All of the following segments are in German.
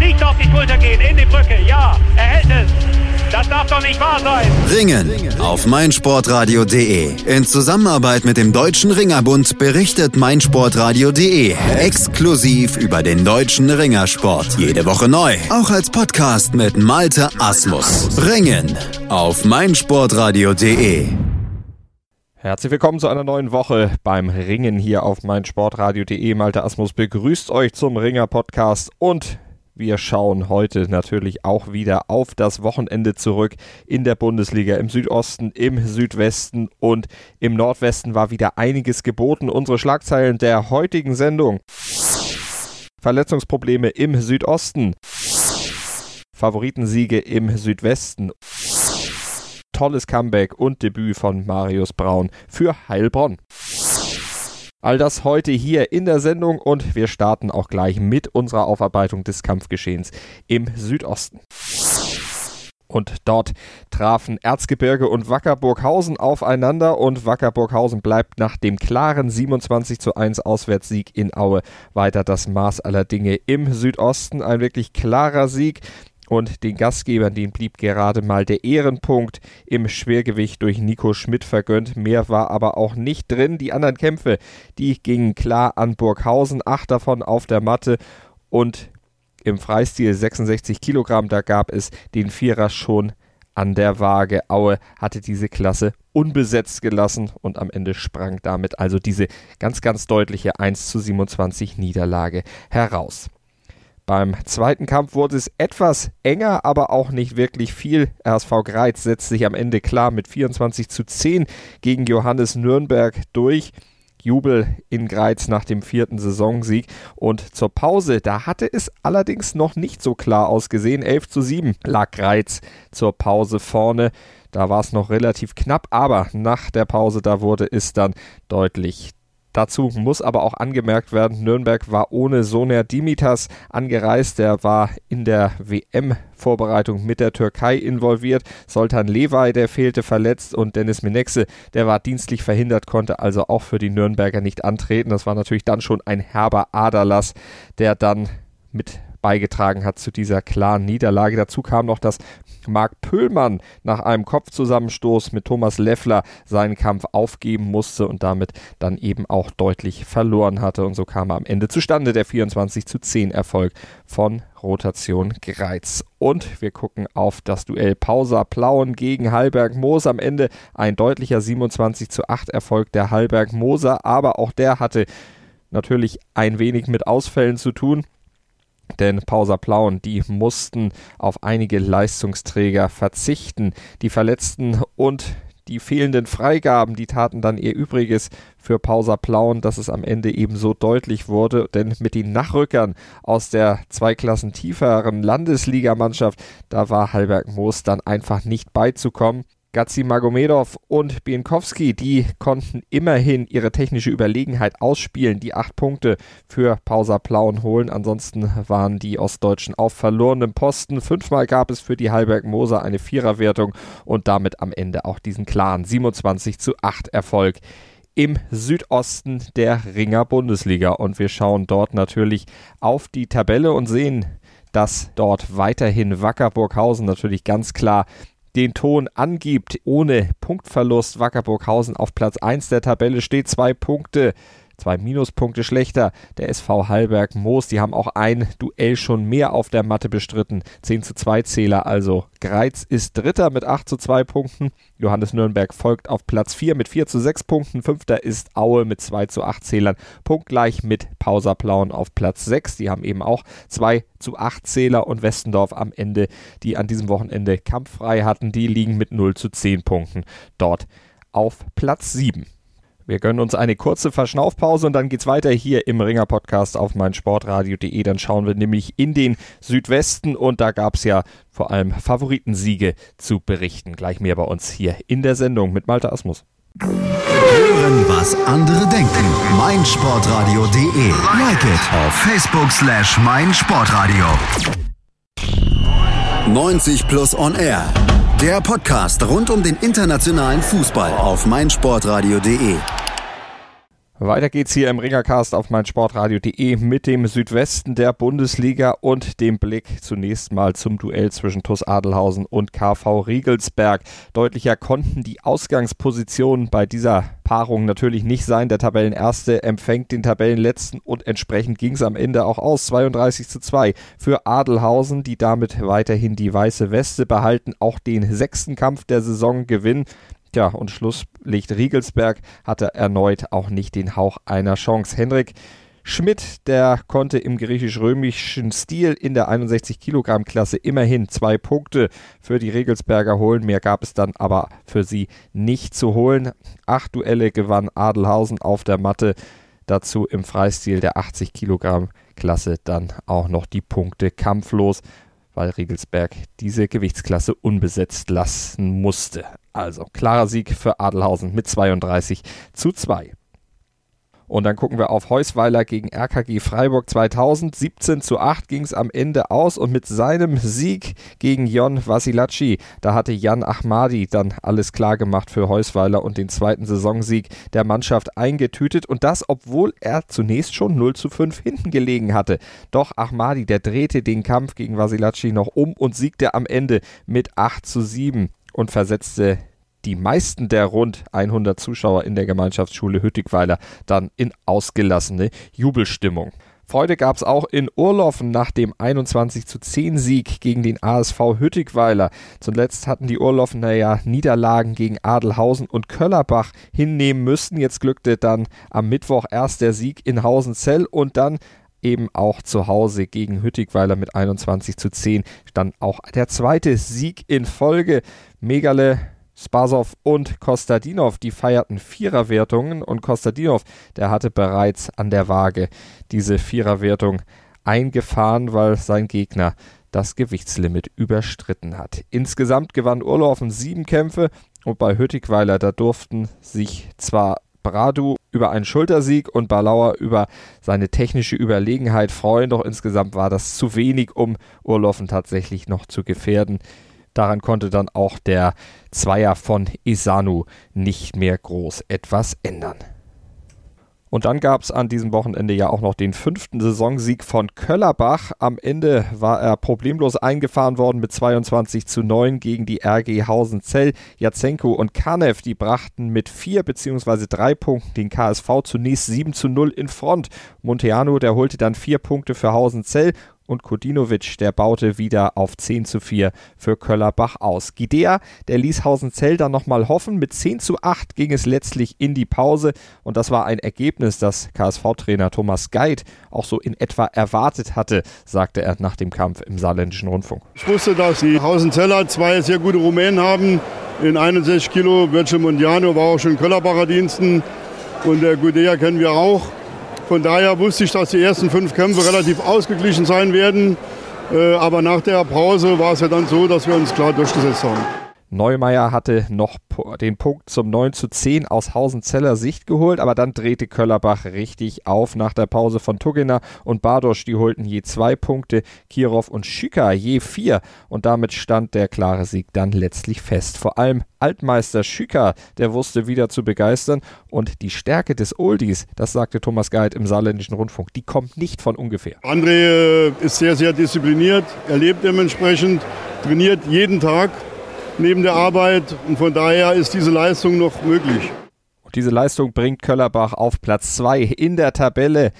nicht auf die Schulter gehen, in die Brücke. Ja, er hält es. Das darf doch nicht wahr sein. Ringen auf meinsportradio.de. In Zusammenarbeit mit dem Deutschen Ringerbund berichtet meinsportradio.de exklusiv über den deutschen Ringersport. Jede Woche neu. Auch als Podcast mit Malte Asmus. Ringen auf meinsportradio.de. Herzlich willkommen zu einer neuen Woche beim Ringen hier auf meinsportradio.de. Malte Asmus begrüßt euch zum Ringer Podcast und wir schauen heute natürlich auch wieder auf das Wochenende zurück in der Bundesliga. Im Südosten, im Südwesten und im Nordwesten war wieder einiges geboten. Unsere Schlagzeilen der heutigen Sendung. Verletzungsprobleme im Südosten. Favoritensiege im Südwesten. Tolles Comeback und Debüt von Marius Braun für Heilbronn. All das heute hier in der Sendung und wir starten auch gleich mit unserer Aufarbeitung des Kampfgeschehens im Südosten. Und dort trafen Erzgebirge und Wackerburghausen aufeinander und Wackerburghausen bleibt nach dem klaren 27 zu 1 Auswärtssieg in Aue weiter das Maß aller Dinge im Südosten. Ein wirklich klarer Sieg und den Gastgebern, denen blieb gerade mal der Ehrenpunkt im Schwergewicht durch Nico Schmidt vergönnt. Mehr war aber auch nicht drin. Die anderen Kämpfe, die gingen klar an Burghausen, acht davon auf der Matte und im Freistil 66 Kilogramm, da gab es den Vierer schon an der Waage. Aue hatte diese Klasse unbesetzt gelassen und am Ende sprang damit also diese ganz, ganz deutliche 1 zu 27 Niederlage heraus. Beim zweiten Kampf wurde es etwas enger, aber auch nicht wirklich viel. RSV Greiz setzt sich am Ende klar mit 24 zu 10 gegen Johannes Nürnberg durch. Jubel in Greiz nach dem vierten Saisonsieg. Und zur Pause, da hatte es allerdings noch nicht so klar ausgesehen. 11 zu 7 lag Greiz zur Pause vorne. Da war es noch relativ knapp, aber nach der Pause, da wurde es dann deutlich Dazu muss aber auch angemerkt werden, Nürnberg war ohne Soner Dimitas angereist. Der war in der WM-Vorbereitung mit der Türkei involviert. Soltan Levay, der fehlte verletzt und Dennis Menexe, der war dienstlich verhindert, konnte also auch für die Nürnberger nicht antreten. Das war natürlich dann schon ein herber Aderlass, der dann mit beigetragen hat zu dieser klaren Niederlage. Dazu kam noch, dass Marc Pöhlmann nach einem Kopfzusammenstoß mit Thomas Leffler seinen Kampf aufgeben musste und damit dann eben auch deutlich verloren hatte. Und so kam er am Ende zustande der 24 zu 10 Erfolg von Rotation Greiz. Und wir gucken auf das Duell Pausa Plauen gegen Hallberg Moos. Am Ende ein deutlicher 27 zu 8 Erfolg der Hallberg Moser, aber auch der hatte natürlich ein wenig mit Ausfällen zu tun denn Pausa Plauen, die mussten auf einige Leistungsträger verzichten. Die Verletzten und die fehlenden Freigaben, die taten dann ihr Übriges für Pausa Plauen, dass es am Ende eben so deutlich wurde, denn mit den Nachrückern aus der zwei Klassen tieferen Landesligamannschaft, da war Halberg Moos dann einfach nicht beizukommen. Gazi Magomedov und Bienkowski, die konnten immerhin ihre technische Überlegenheit ausspielen, die acht Punkte für Pausa Plauen holen. Ansonsten waren die Ostdeutschen auf verlorenem Posten. Fünfmal gab es für die Halberg Moser eine Viererwertung und damit am Ende auch diesen klaren 27 zu 8 Erfolg im Südosten der Ringer Bundesliga. Und wir schauen dort natürlich auf die Tabelle und sehen, dass dort weiterhin Wackerburghausen natürlich ganz klar den Ton angibt, ohne Punktverlust. Wackerburghausen auf Platz 1 der Tabelle steht, zwei Punkte zwei Minuspunkte schlechter. Der SV Hallberg Moos, die haben auch ein Duell schon mehr auf der Matte bestritten. 10 zu 2 Zähler also. Greiz ist Dritter mit 8 zu 2 Punkten. Johannes Nürnberg folgt auf Platz 4 mit 4 zu 6 Punkten. Fünfter ist Aue mit 2 zu 8 Zählern. Punktgleich mit Pauserplauen auf Platz 6. Die haben eben auch 2 zu 8 Zähler und Westendorf am Ende, die an diesem Wochenende kampffrei hatten, die liegen mit 0 zu 10 Punkten dort auf Platz 7. Wir gönnen uns eine kurze Verschnaufpause und dann geht's weiter hier im Ringer Podcast auf meinsportradio.de. Dann schauen wir nämlich in den Südwesten und da gab's ja vor allem Favoritensiege zu berichten. Gleich mehr bei uns hier in der Sendung mit Malte Asmus. Hören, was andere denken. meinsportradio.de. Like it auf Facebook slash meinsportradio. 90 plus on air. Der Podcast rund um den internationalen Fußball auf meinsportradio.de. Weiter geht's hier im Ringercast auf meinsportradio.de mit dem Südwesten der Bundesliga und dem Blick zunächst mal zum Duell zwischen TuS Adelhausen und KV Riegelsberg. Deutlicher konnten die Ausgangspositionen bei dieser Paarung natürlich nicht sein. Der Tabellenerste empfängt den Tabellenletzten und entsprechend ging's am Ende auch aus. 32 zu 2 für Adelhausen, die damit weiterhin die weiße Weste behalten, auch den sechsten Kampf der Saison gewinnen. Tja, und Schlusslicht Riegelsberg hatte erneut auch nicht den Hauch einer Chance. Henrik Schmidt, der konnte im griechisch-römischen Stil in der 61 Kilogramm Klasse immerhin zwei Punkte für die Regelsberger holen. Mehr gab es dann aber für sie nicht zu holen. Acht Duelle gewann Adelhausen auf der Matte. Dazu im Freistil der 80 Kilogramm Klasse dann auch noch die Punkte kampflos weil Riegelsberg diese Gewichtsklasse unbesetzt lassen musste. Also klarer Sieg für Adelhausen mit 32 zu 2. Und dann gucken wir auf Heusweiler gegen RKG Freiburg 2000. 17 zu 8 ging es am Ende aus und mit seinem Sieg gegen Jon Vasilacci, da hatte Jan Ahmadi dann alles klar gemacht für Heusweiler und den zweiten Saisonsieg der Mannschaft eingetütet. Und das, obwohl er zunächst schon 0 zu 5 hinten gelegen hatte. Doch Ahmadi, der drehte den Kampf gegen Vasilacci noch um und siegte am Ende mit 8 zu 7 und versetzte die meisten der rund 100 Zuschauer in der Gemeinschaftsschule Hüttigweiler dann in ausgelassene Jubelstimmung. Freude gab es auch in Urlaufen nach dem 21 zu 10 Sieg gegen den ASV Hüttigweiler. Zuletzt hatten die Urlaufener ja Niederlagen gegen Adelhausen und Köllerbach hinnehmen müssen. Jetzt glückte dann am Mittwoch erst der Sieg in Hausenzell und dann eben auch zu Hause gegen Hüttigweiler mit 21 zu 10 dann auch der zweite Sieg in Folge. Megale Spasow und Kostadinov, die feierten Viererwertungen und Kostadinov, der hatte bereits an der Waage diese Viererwertung eingefahren, weil sein Gegner das Gewichtslimit überstritten hat. Insgesamt gewann Urlaufen sieben Kämpfe und bei Hüttigweiler, da durften sich zwar Bradu über einen Schultersieg und Balauer über seine technische Überlegenheit freuen, doch insgesamt war das zu wenig, um Urlaufen tatsächlich noch zu gefährden. Daran konnte dann auch der Zweier von Isanu nicht mehr groß etwas ändern. Und dann gab es an diesem Wochenende ja auch noch den fünften Saisonsieg von Köllerbach. Am Ende war er problemlos eingefahren worden mit 22 zu 9 gegen die RG Hausenzell. Jatsenko und Kanev, die brachten mit vier bzw. drei Punkten den KSV zunächst 7 zu 0 in Front. Monteano, der holte dann vier Punkte für Hausenzell und Kodinovic, der baute wieder auf 10 zu 4 für Köllerbach aus. Gidea, der ließ Hausenzell dann nochmal hoffen. Mit 10 zu 8 ging es letztlich in die Pause und das war ein Ergebnis, das KSV-Trainer Thomas Geit auch so in etwa erwartet hatte, sagte er nach dem Kampf im saarländischen Rundfunk. Ich wusste, dass die Hausenzeller zwei sehr gute Rumänen haben. In 61 Kilo, Virgil Mondiano war auch schon Köllerbacher Diensten und der Gudea kennen wir auch. Von daher wusste ich, dass die ersten fünf Kämpfe relativ ausgeglichen sein werden. Äh, aber nach der Pause war es ja dann so, dass wir uns klar durchgesetzt haben. Neumeier hatte noch den Punkt zum 9 zu 10 aus Hausenzeller Sicht geholt, aber dann drehte Köllerbach richtig auf nach der Pause von Tuggener und Bardosch, die holten je zwei Punkte, Kirov und Schücker je vier und damit stand der klare Sieg dann letztlich fest. Vor allem Altmeister Schücker, der wusste wieder zu begeistern und die Stärke des Oldies, das sagte Thomas Geit im saarländischen Rundfunk, die kommt nicht von ungefähr. André äh, ist sehr, sehr diszipliniert, er lebt dementsprechend, trainiert jeden Tag neben der Arbeit und von daher ist diese Leistung noch möglich. Und diese Leistung bringt Köllerbach auf Platz 2 in der Tabelle.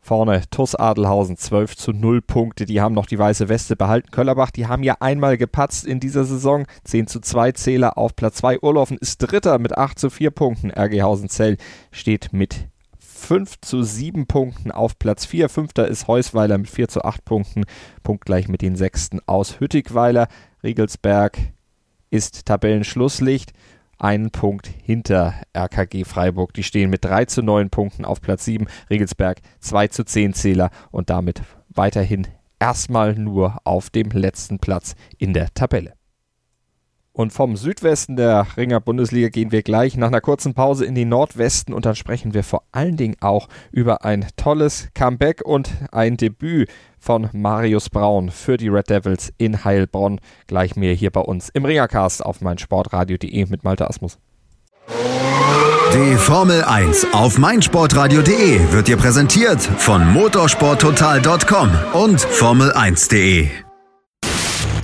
Vorne TuS Adelhausen 12 zu 0 Punkte. Die haben noch die weiße Weste behalten. Köllerbach, die haben ja einmal gepatzt in dieser Saison. 10 zu 2 Zähler auf Platz 2. Urlaufen ist Dritter mit 8 zu 4 Punkten. RG Hausenzell steht mit 5 zu 7 Punkten auf Platz 4. Fünfter ist Heusweiler mit 4 zu 8 Punkten. Punktgleich mit den Sechsten aus Hüttigweiler. Riegelsberg ist Tabellenschlusslicht. Einen Punkt hinter RKG Freiburg. Die stehen mit 3 zu 9 Punkten auf Platz 7. Regelsberg 2 zu 10 Zähler und damit weiterhin erstmal nur auf dem letzten Platz in der Tabelle. Und vom Südwesten der Ringer Bundesliga gehen wir gleich nach einer kurzen Pause in den Nordwesten und dann sprechen wir vor allen Dingen auch über ein tolles Comeback und ein Debüt von Marius Braun für die Red Devils in Heilbronn. Gleich mehr hier bei uns im Ringercast auf meinsportradio.de mit Malte Asmus. Die Formel 1 auf meinsportradio.de wird dir präsentiert von motorsporttotal.com und Formel1.de.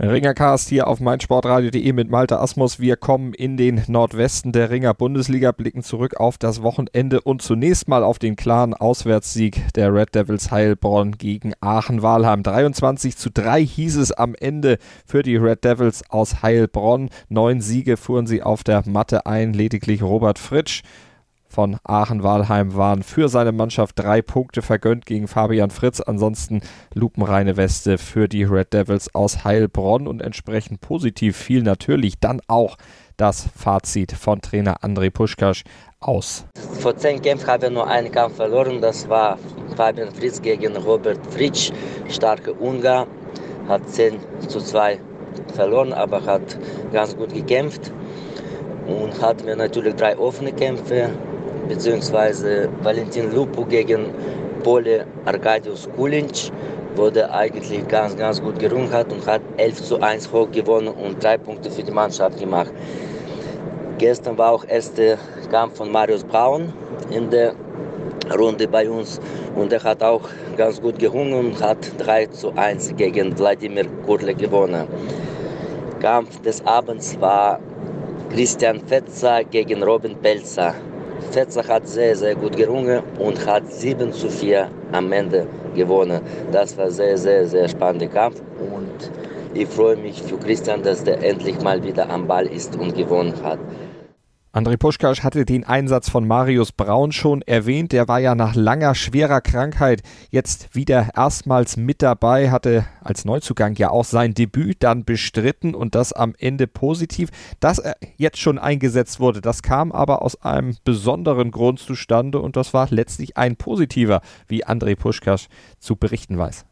Ringercast hier auf meinsportradio.de mit Malte Asmus. Wir kommen in den Nordwesten der Ringer Bundesliga, blicken zurück auf das Wochenende und zunächst mal auf den klaren Auswärtssieg der Red Devils Heilbronn gegen Aachen-Walheim. 23 zu 3 hieß es am Ende für die Red Devils aus Heilbronn. Neun Siege fuhren sie auf der Matte ein, lediglich Robert Fritsch von Aachen-Walheim waren für seine Mannschaft drei Punkte vergönnt gegen Fabian Fritz. Ansonsten lupenreine Weste für die Red Devils aus Heilbronn und entsprechend positiv fiel natürlich dann auch das Fazit von Trainer André Puschkasch aus. Vor zehn Kämpfen haben wir nur einen Kampf verloren. Das war Fabian Fritz gegen Robert Fritsch. Starke Ungar. Hat 10 zu 2 verloren, aber hat ganz gut gekämpft. Und hatten wir natürlich drei offene Kämpfe beziehungsweise Valentin Lupu gegen Pole Arkadius Kulinc wurde eigentlich ganz, ganz gut gerungen hat und hat 11 zu 1 hoch gewonnen und drei Punkte für die Mannschaft gemacht. Gestern war auch erster Kampf von Marius Braun in der Runde bei uns und er hat auch ganz gut gerungen und hat 3 zu 1 gegen Wladimir Kurle gewonnen. Kampf des Abends war Christian Fetzer gegen Robin Pelzer. Fetzer hat sehr, sehr gut gerungen und hat 7 zu 4 am Ende gewonnen. Das war sehr, sehr, sehr spannender Kampf und ich freue mich für Christian, dass der endlich mal wieder am Ball ist und gewonnen hat. André Puschkasch hatte den Einsatz von Marius Braun schon erwähnt. Der war ja nach langer, schwerer Krankheit jetzt wieder erstmals mit dabei, hatte als Neuzugang ja auch sein Debüt dann bestritten und das am Ende positiv. Dass er jetzt schon eingesetzt wurde, das kam aber aus einem besonderen Grund zustande und das war letztlich ein positiver, wie André Puschkasch zu berichten weiß.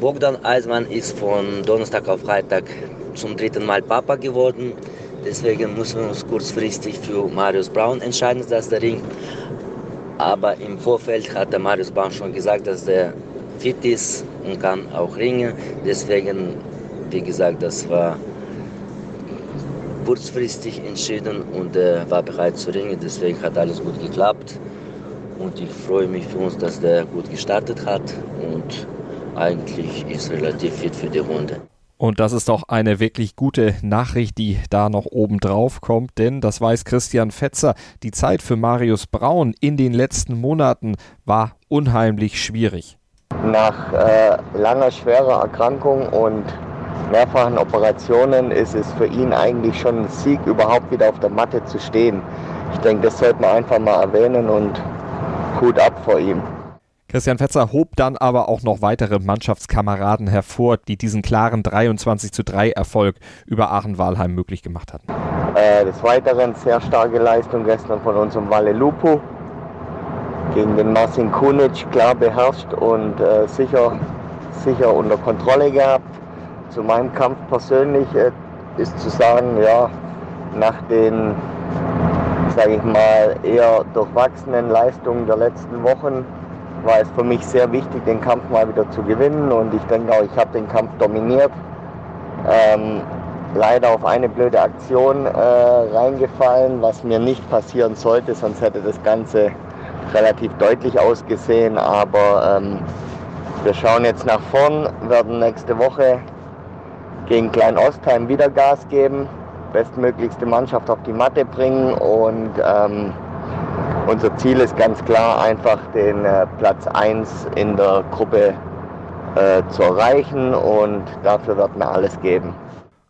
Bogdan Eismann ist von Donnerstag auf Freitag zum dritten Mal Papa geworden. Deswegen müssen wir uns kurzfristig für Marius Braun entscheiden, dass der Ring. Aber im Vorfeld hat der Marius Braun schon gesagt, dass der fit ist und kann auch ringen. Deswegen, wie gesagt, das war kurzfristig entschieden und er war bereit zu ringen. Deswegen hat alles gut geklappt. Und ich freue mich für uns, dass der gut gestartet hat und eigentlich ist relativ fit für die Runde. Und das ist doch eine wirklich gute Nachricht, die da noch oben drauf kommt, denn das weiß Christian Fetzer, die Zeit für Marius Braun in den letzten Monaten war unheimlich schwierig. Nach äh, langer schwerer Erkrankung und mehrfachen Operationen ist es für ihn eigentlich schon ein Sieg, überhaupt wieder auf der Matte zu stehen. Ich denke, das sollte man einfach mal erwähnen und Hut ab vor ihm. Christian Fetzer hob dann aber auch noch weitere Mannschaftskameraden hervor, die diesen klaren 23 zu 3 Erfolg über Aachen-Walheim möglich gemacht hatten. Äh, des Weiteren sehr starke Leistung gestern von unserem Valle Lupo gegen den Marcin Kunic klar beherrscht und äh, sicher, sicher unter Kontrolle gehabt. Zu meinem Kampf persönlich äh, ist zu sagen, ja, nach den, sage ich mal, eher durchwachsenen Leistungen der letzten Wochen war es für mich sehr wichtig, den Kampf mal wieder zu gewinnen und ich denke auch, ich habe den Kampf dominiert. Ähm, leider auf eine blöde Aktion äh, reingefallen, was mir nicht passieren sollte, sonst hätte das Ganze relativ deutlich ausgesehen. Aber ähm, wir schauen jetzt nach vorn, werden nächste Woche gegen Klein Ostheim wieder Gas geben, bestmöglichste Mannschaft auf die Matte bringen und ähm, unser Ziel ist ganz klar, einfach den äh, Platz 1 in der Gruppe äh, zu erreichen und dafür wird man alles geben.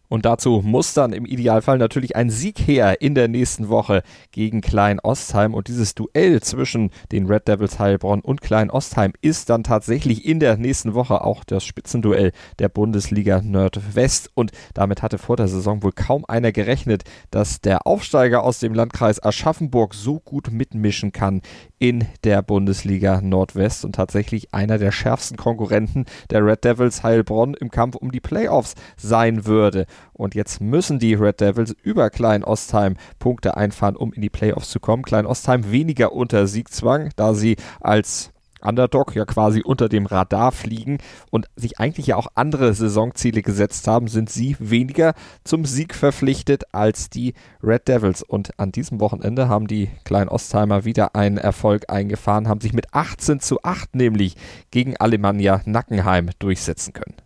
Und dazu muss dann im Idealfall natürlich ein Sieg her in der nächsten Woche gegen Klein Ostheim. Und dieses Duell zwischen den Red Devils Heilbronn und Klein Ostheim ist dann tatsächlich in der nächsten Woche auch das Spitzenduell der Bundesliga Nordwest. Und damit hatte vor der Saison wohl kaum einer gerechnet, dass der Aufsteiger aus dem Landkreis Aschaffenburg so gut mitmischen kann in der Bundesliga Nordwest und tatsächlich einer der schärfsten Konkurrenten der Red Devils Heilbronn im Kampf um die Playoffs sein würde. und jetzt müssen die Red Devils über Klein Ostheim Punkte einfahren, um in die Playoffs zu kommen. Klein Ostheim weniger unter Siegzwang, da sie als Underdog ja quasi unter dem Radar fliegen und sich eigentlich ja auch andere Saisonziele gesetzt haben, sind sie weniger zum Sieg verpflichtet als die Red Devils. Und an diesem Wochenende haben die kleinen Ostheimer wieder einen Erfolg eingefahren, haben sich mit 18 zu 8 nämlich gegen Alemannia Nackenheim durchsetzen können.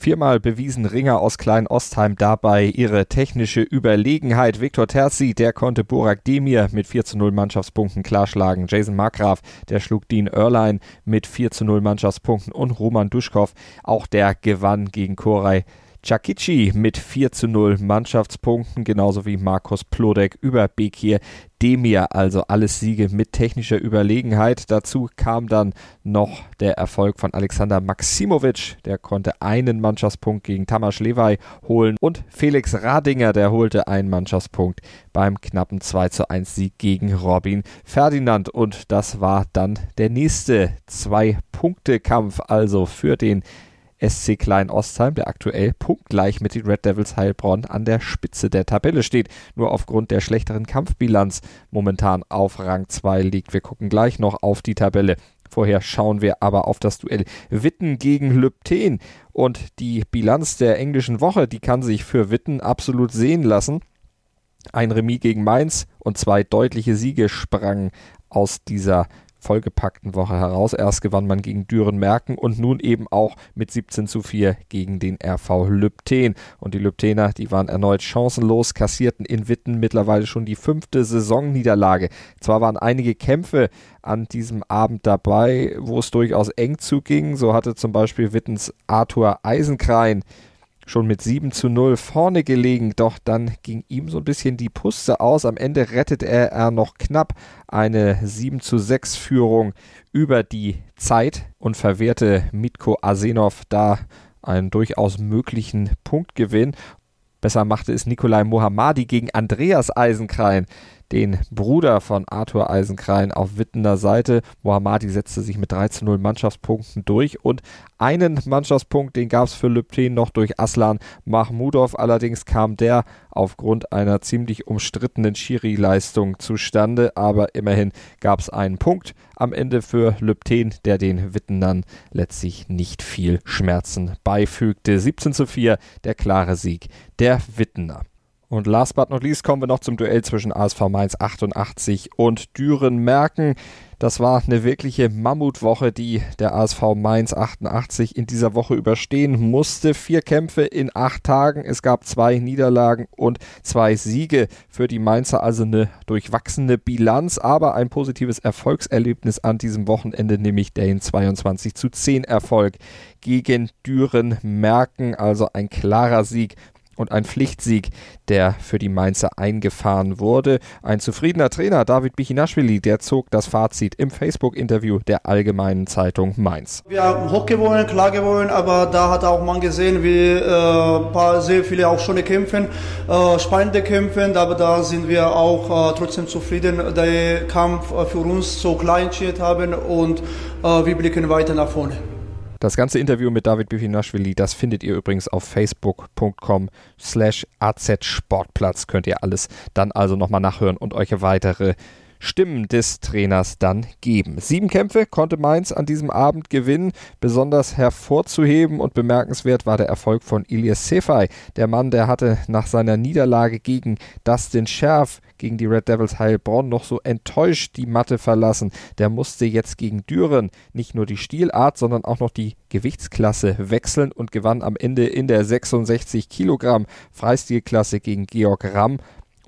Viermal bewiesen Ringer aus Klein-Ostheim dabei ihre technische Überlegenheit. Viktor Terzi, der konnte Burak Demir mit 4 zu 0 Mannschaftspunkten klarschlagen. Jason Markgraf, der schlug Dean Erlein mit 4 zu 0 Mannschaftspunkten und Roman Duschkow, auch der gewann gegen Koray Chakichi mit 4 zu 0 Mannschaftspunkten, genauso wie Markus Plodek über Bekir Demir, also alles Siege mit technischer Überlegenheit. Dazu kam dann noch der Erfolg von Alexander Maximovic, der konnte einen Mannschaftspunkt gegen Tamas Lewey holen und Felix Radinger, der holte einen Mannschaftspunkt beim knappen 2 zu 1 Sieg gegen Robin Ferdinand. Und das war dann der nächste Zwei-Punkte-Kampf also für den SC Klein Ostheim, der aktuell punktgleich mit den Red Devils Heilbronn an der Spitze der Tabelle steht, nur aufgrund der schlechteren Kampfbilanz momentan auf Rang 2 liegt. Wir gucken gleich noch auf die Tabelle. Vorher schauen wir aber auf das Duell Witten gegen Lübten. Und die Bilanz der englischen Woche, die kann sich für Witten absolut sehen lassen. Ein Remis gegen Mainz und zwei deutliche Siege sprangen aus dieser vollgepackten Woche heraus. Erst gewann man gegen Düren-Merken und nun eben auch mit 17 zu 4 gegen den RV Lübten. Und die Lübtener, die waren erneut chancenlos, kassierten in Witten mittlerweile schon die fünfte Saisonniederlage. Zwar waren einige Kämpfe an diesem Abend dabei, wo es durchaus eng zuging. So hatte zum Beispiel Wittens Arthur Eisenkrein schon mit 7 zu 0 vorne gelegen, doch dann ging ihm so ein bisschen die Puste aus. Am Ende rettet er, er noch knapp eine 7 zu 6 Führung über die Zeit und verwehrte Mitko Asenov da einen durchaus möglichen Punktgewinn. Besser machte es Nikolai Mohammadi gegen Andreas Eisenkrein den Bruder von Arthur Eisenkrein auf Wittener Seite. Mohammadi setzte sich mit 3 zu 0 Mannschaftspunkten durch und einen Mannschaftspunkt, den gab es für Lübten noch durch Aslan Mahmudov. Allerdings kam der aufgrund einer ziemlich umstrittenen Schiri-Leistung zustande, aber immerhin gab es einen Punkt am Ende für Lübten, der den Wittenern letztlich nicht viel Schmerzen beifügte. 17 zu 4, der klare Sieg der Wittener. Und last but not least kommen wir noch zum Duell zwischen ASV Mainz 88 und Düren Merken. Das war eine wirkliche Mammutwoche, die der ASV Mainz 88 in dieser Woche überstehen musste. Vier Kämpfe in acht Tagen. Es gab zwei Niederlagen und zwei Siege für die Mainzer, also eine durchwachsene Bilanz, aber ein positives Erfolgserlebnis an diesem Wochenende, nämlich den 22 zu 10 Erfolg gegen Düren Merken, also ein klarer Sieg und ein Pflichtsieg, der für die Mainzer eingefahren wurde. Ein zufriedener Trainer, David Bichinashvili, der zog das Fazit im Facebook-Interview der Allgemeinen Zeitung Mainz. Wir haben hoch gewonnen, klar gewonnen, aber da hat auch man gesehen, wie äh, paar, sehr viele auch schöne Kämpfe, äh, spannende Kämpfe, aber da sind wir auch äh, trotzdem zufrieden, der Kampf äh, für uns so klar entschieden haben und äh, wir blicken weiter nach vorne. Das ganze Interview mit David Bifinashvili, das findet ihr übrigens auf facebook.com slash azsportplatz. Könnt ihr alles dann also nochmal nachhören und euch weitere Stimmen des Trainers dann geben. Sieben Kämpfe konnte Mainz an diesem Abend gewinnen. Besonders hervorzuheben und bemerkenswert war der Erfolg von Ilias Sefai. Der Mann, der hatte nach seiner Niederlage gegen Dustin Scherf gegen die Red Devils Heilbronn noch so enttäuscht die Matte verlassen. Der musste jetzt gegen Düren nicht nur die Stilart, sondern auch noch die Gewichtsklasse wechseln und gewann am Ende in der 66 Kilogramm Freistilklasse gegen Georg Ramm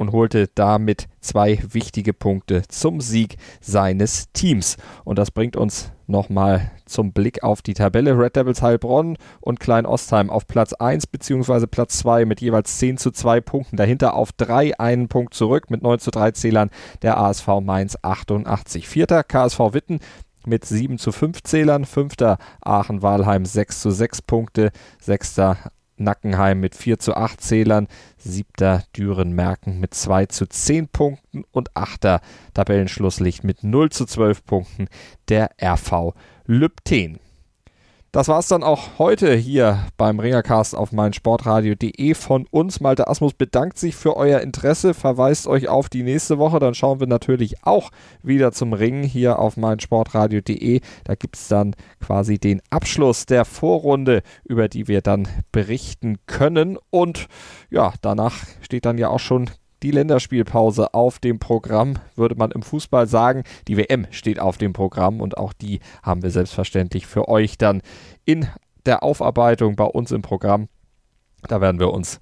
und holte damit zwei wichtige Punkte zum Sieg seines Teams. Und das bringt uns nochmal zum Blick auf die Tabelle. Red Devils Heilbronn und Klein Ostheim auf Platz 1 bzw. Platz 2 mit jeweils 10 zu 2 Punkten. Dahinter auf 3 einen Punkt zurück mit 9 zu 3 Zählern der ASV Mainz 88. Vierter KSV Witten mit 7 zu 5 Zählern. Fünfter Aachen-Walheim 6 zu 6 Punkte. Sechster Nackenheim mit 4 zu 8 Zählern, siebter Düren-Merken mit 2 zu 10 Punkten und achter Tabellenschlusslicht mit 0 zu 12 Punkten der RV Lübten. Das war es dann auch heute hier beim Ringercast auf meinsportradio.de von uns. Malte Asmus bedankt sich für euer Interesse, verweist euch auf die nächste Woche. Dann schauen wir natürlich auch wieder zum Ringen hier auf meinsportradio.de. Da gibt es dann quasi den Abschluss der Vorrunde, über die wir dann berichten können. Und ja, danach steht dann ja auch schon die Länderspielpause auf dem Programm, würde man im Fußball sagen. Die WM steht auf dem Programm und auch die haben wir selbstverständlich für euch dann in der Aufarbeitung bei uns im Programm. Da werden wir uns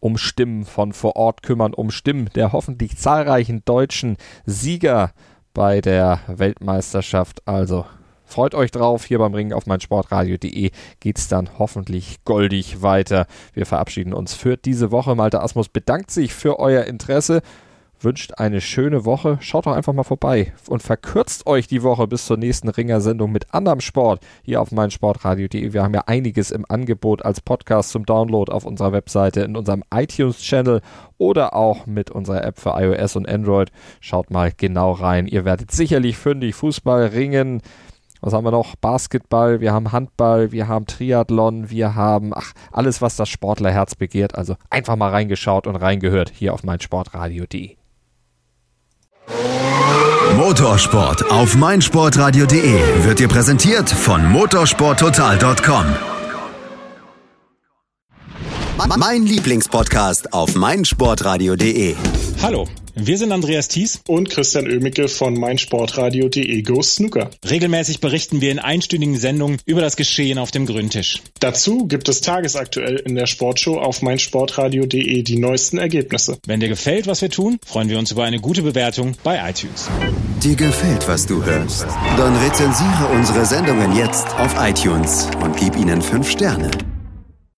um Stimmen von vor Ort kümmern, um Stimmen der hoffentlich zahlreichen deutschen Sieger bei der Weltmeisterschaft. Also Freut euch drauf, hier beim Ringen auf meinsportradio.de geht es dann hoffentlich goldig weiter. Wir verabschieden uns für diese Woche. Malte Asmus bedankt sich für euer Interesse, wünscht eine schöne Woche. Schaut doch einfach mal vorbei und verkürzt euch die Woche bis zur nächsten Ringer-Sendung mit anderem Sport hier auf meinsportradio.de. Wir haben ja einiges im Angebot als Podcast zum Download auf unserer Webseite, in unserem iTunes-Channel oder auch mit unserer App für iOS und Android. Schaut mal genau rein. Ihr werdet sicherlich fündig Fußball, Ringen, was haben wir noch? Basketball, wir haben Handball, wir haben Triathlon, wir haben ach, alles, was das Sportlerherz begehrt. Also einfach mal reingeschaut und reingehört hier auf meinsportradio.de. Motorsport auf meinsportradio.de wird dir präsentiert von motorsporttotal.com. Mein Lieblingspodcast auf meinsportradio.de. Hallo. Wir sind Andreas Thies und Christian Oemicke von meinsportradio.de Go Snooker. Regelmäßig berichten wir in einstündigen Sendungen über das Geschehen auf dem Grüntisch. Dazu gibt es tagesaktuell in der Sportshow auf meinsportradio.de die neuesten Ergebnisse. Wenn dir gefällt, was wir tun, freuen wir uns über eine gute Bewertung bei iTunes. Dir gefällt, was du hörst? Dann rezensiere unsere Sendungen jetzt auf iTunes und gib ihnen 5 Sterne.